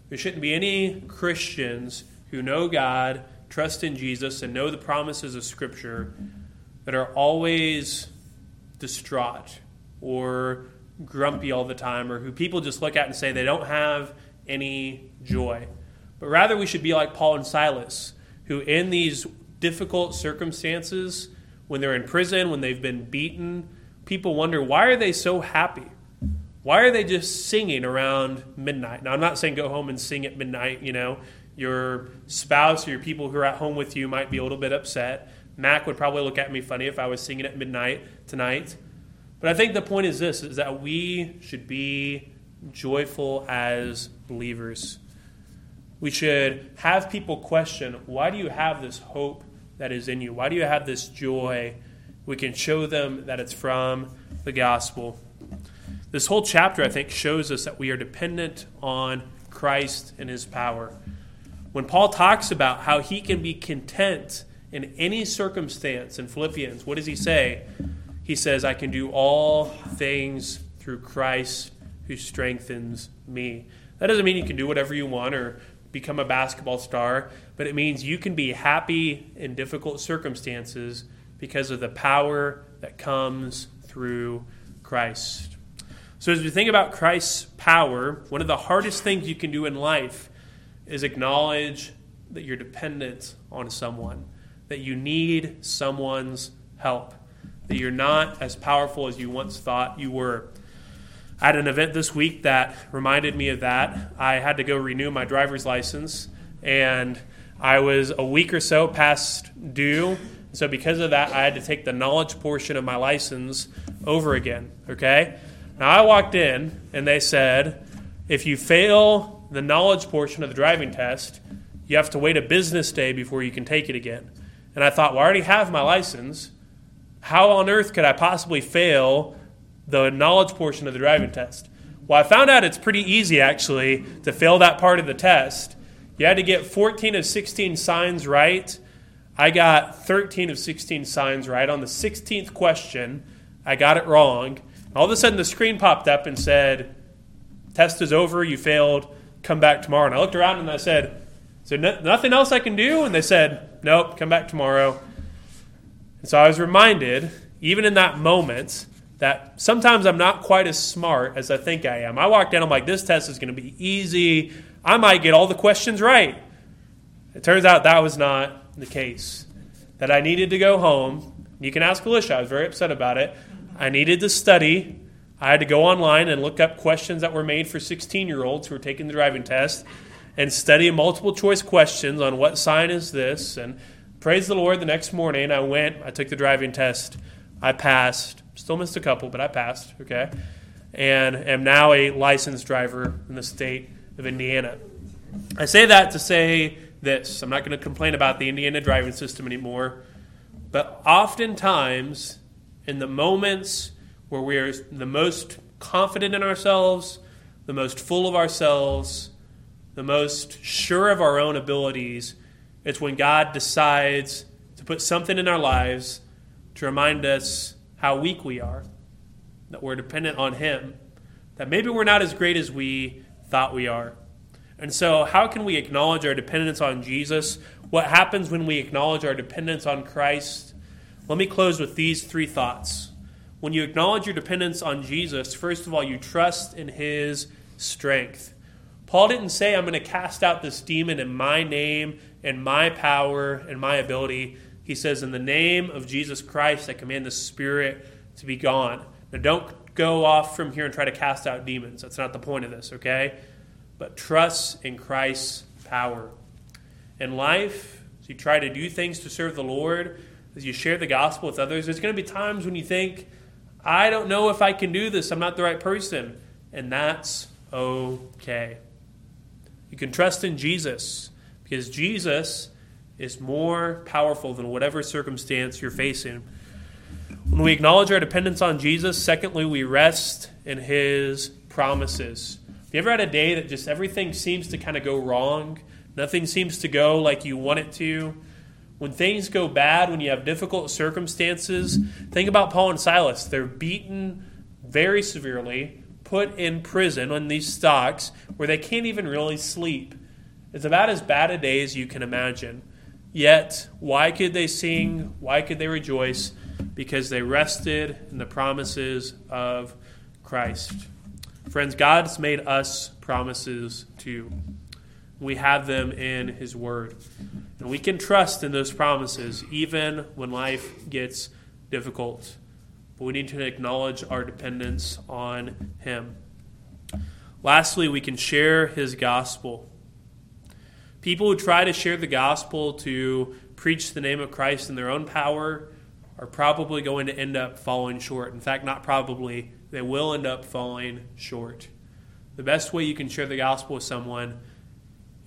There shouldn't be any Christians who know God, trust in Jesus, and know the promises of Scripture that are always distraught or grumpy all the time or who people just look at and say they don't have any joy. But rather, we should be like Paul and Silas, who in these difficult circumstances, when they're in prison, when they've been beaten, people wonder why are they so happy? Why are they just singing around midnight? Now, I'm not saying go home and sing at midnight. You know, your spouse or your people who are at home with you might be a little bit upset. Mac would probably look at me funny if I was singing at midnight tonight. But I think the point is this: is that we should be joyful as believers. We should have people question, why do you have this hope that is in you? Why do you have this joy? We can show them that it's from the gospel. This whole chapter, I think, shows us that we are dependent on Christ and his power. When Paul talks about how he can be content in any circumstance in Philippians, what does he say? He says, I can do all things through Christ who strengthens me. That doesn't mean you can do whatever you want or become a basketball star, but it means you can be happy in difficult circumstances because of the power that comes through Christ. So, as we think about Christ's power, one of the hardest things you can do in life is acknowledge that you're dependent on someone, that you need someone's help, that you're not as powerful as you once thought you were. I had an event this week that reminded me of that. I had to go renew my driver's license, and I was a week or so past due. So, because of that, I had to take the knowledge portion of my license over again. Okay? Now, I walked in and they said, if you fail the knowledge portion of the driving test, you have to wait a business day before you can take it again. And I thought, well, I already have my license. How on earth could I possibly fail the knowledge portion of the driving test? Well, I found out it's pretty easy actually to fail that part of the test. You had to get 14 of 16 signs right. I got 13 of 16 signs right. On the 16th question, I got it wrong. All of a sudden, the screen popped up and said, Test is over, you failed, come back tomorrow. And I looked around and I said, Is there no- nothing else I can do? And they said, Nope, come back tomorrow. And so I was reminded, even in that moment, that sometimes I'm not quite as smart as I think I am. I walked in, I'm like, this test is going to be easy. I might get all the questions right. It turns out that was not the case. That I needed to go home. You can ask Alicia, I was very upset about it. I needed to study. I had to go online and look up questions that were made for 16 year olds who were taking the driving test and study multiple choice questions on what sign is this. And praise the Lord, the next morning I went, I took the driving test, I passed. Still missed a couple, but I passed, okay? And am now a licensed driver in the state of Indiana. I say that to say this I'm not going to complain about the Indiana driving system anymore, but oftentimes, in the moments where we're the most confident in ourselves, the most full of ourselves, the most sure of our own abilities, it's when God decides to put something in our lives to remind us how weak we are, that we're dependent on Him, that maybe we're not as great as we thought we are. And so, how can we acknowledge our dependence on Jesus? What happens when we acknowledge our dependence on Christ? Let me close with these three thoughts. When you acknowledge your dependence on Jesus, first of all, you trust in His strength. Paul didn't say, I'm going to cast out this demon in my name and my power and my ability. He says, In the name of Jesus Christ, I command the spirit to be gone. Now, don't go off from here and try to cast out demons. That's not the point of this, okay? But trust in Christ's power. In life, as you try to do things to serve the Lord, as you share the gospel with others, there's going to be times when you think, I don't know if I can do this. I'm not the right person. And that's okay. You can trust in Jesus because Jesus is more powerful than whatever circumstance you're facing. When we acknowledge our dependence on Jesus, secondly, we rest in his promises. Have you ever had a day that just everything seems to kind of go wrong? Nothing seems to go like you want it to? When things go bad, when you have difficult circumstances, think about Paul and Silas. They're beaten very severely, put in prison on these stocks where they can't even really sleep. It's about as bad a day as you can imagine. Yet, why could they sing? Why could they rejoice? Because they rested in the promises of Christ. Friends, God's made us promises too. We have them in His Word. And we can trust in those promises even when life gets difficult. But we need to acknowledge our dependence on Him. Lastly, we can share His gospel. People who try to share the gospel to preach the name of Christ in their own power are probably going to end up falling short. In fact, not probably, they will end up falling short. The best way you can share the gospel with someone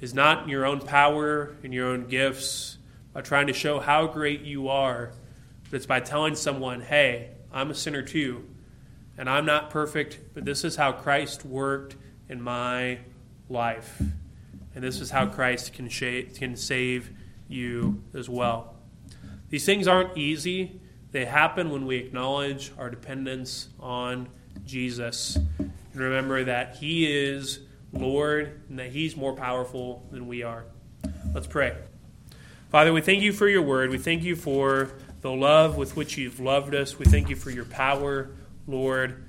is not in your own power and your own gifts, by trying to show how great you are, but it's by telling someone, hey, I'm a sinner too, and I'm not perfect, but this is how Christ worked in my life. And this is how Christ can, shape, can save you as well. These things aren't easy. They happen when we acknowledge our dependence on Jesus. And remember that He is Lord and that He's more powerful than we are. Let's pray. Father, we thank you for your word. We thank you for the love with which you've loved us. We thank you for your power, Lord,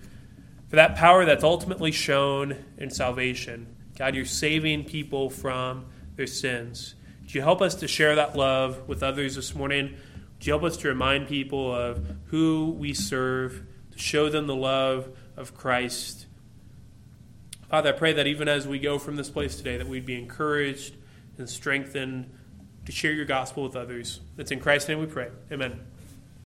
for that power that's ultimately shown in salvation. God, you're saving people from their sins. Would you help us to share that love with others this morning? Would you help us to remind people of who we serve, to show them the love of Christ? Father, I pray that even as we go from this place today, that we'd be encouraged and strengthened to share your gospel with others. It's in Christ's name we pray. Amen.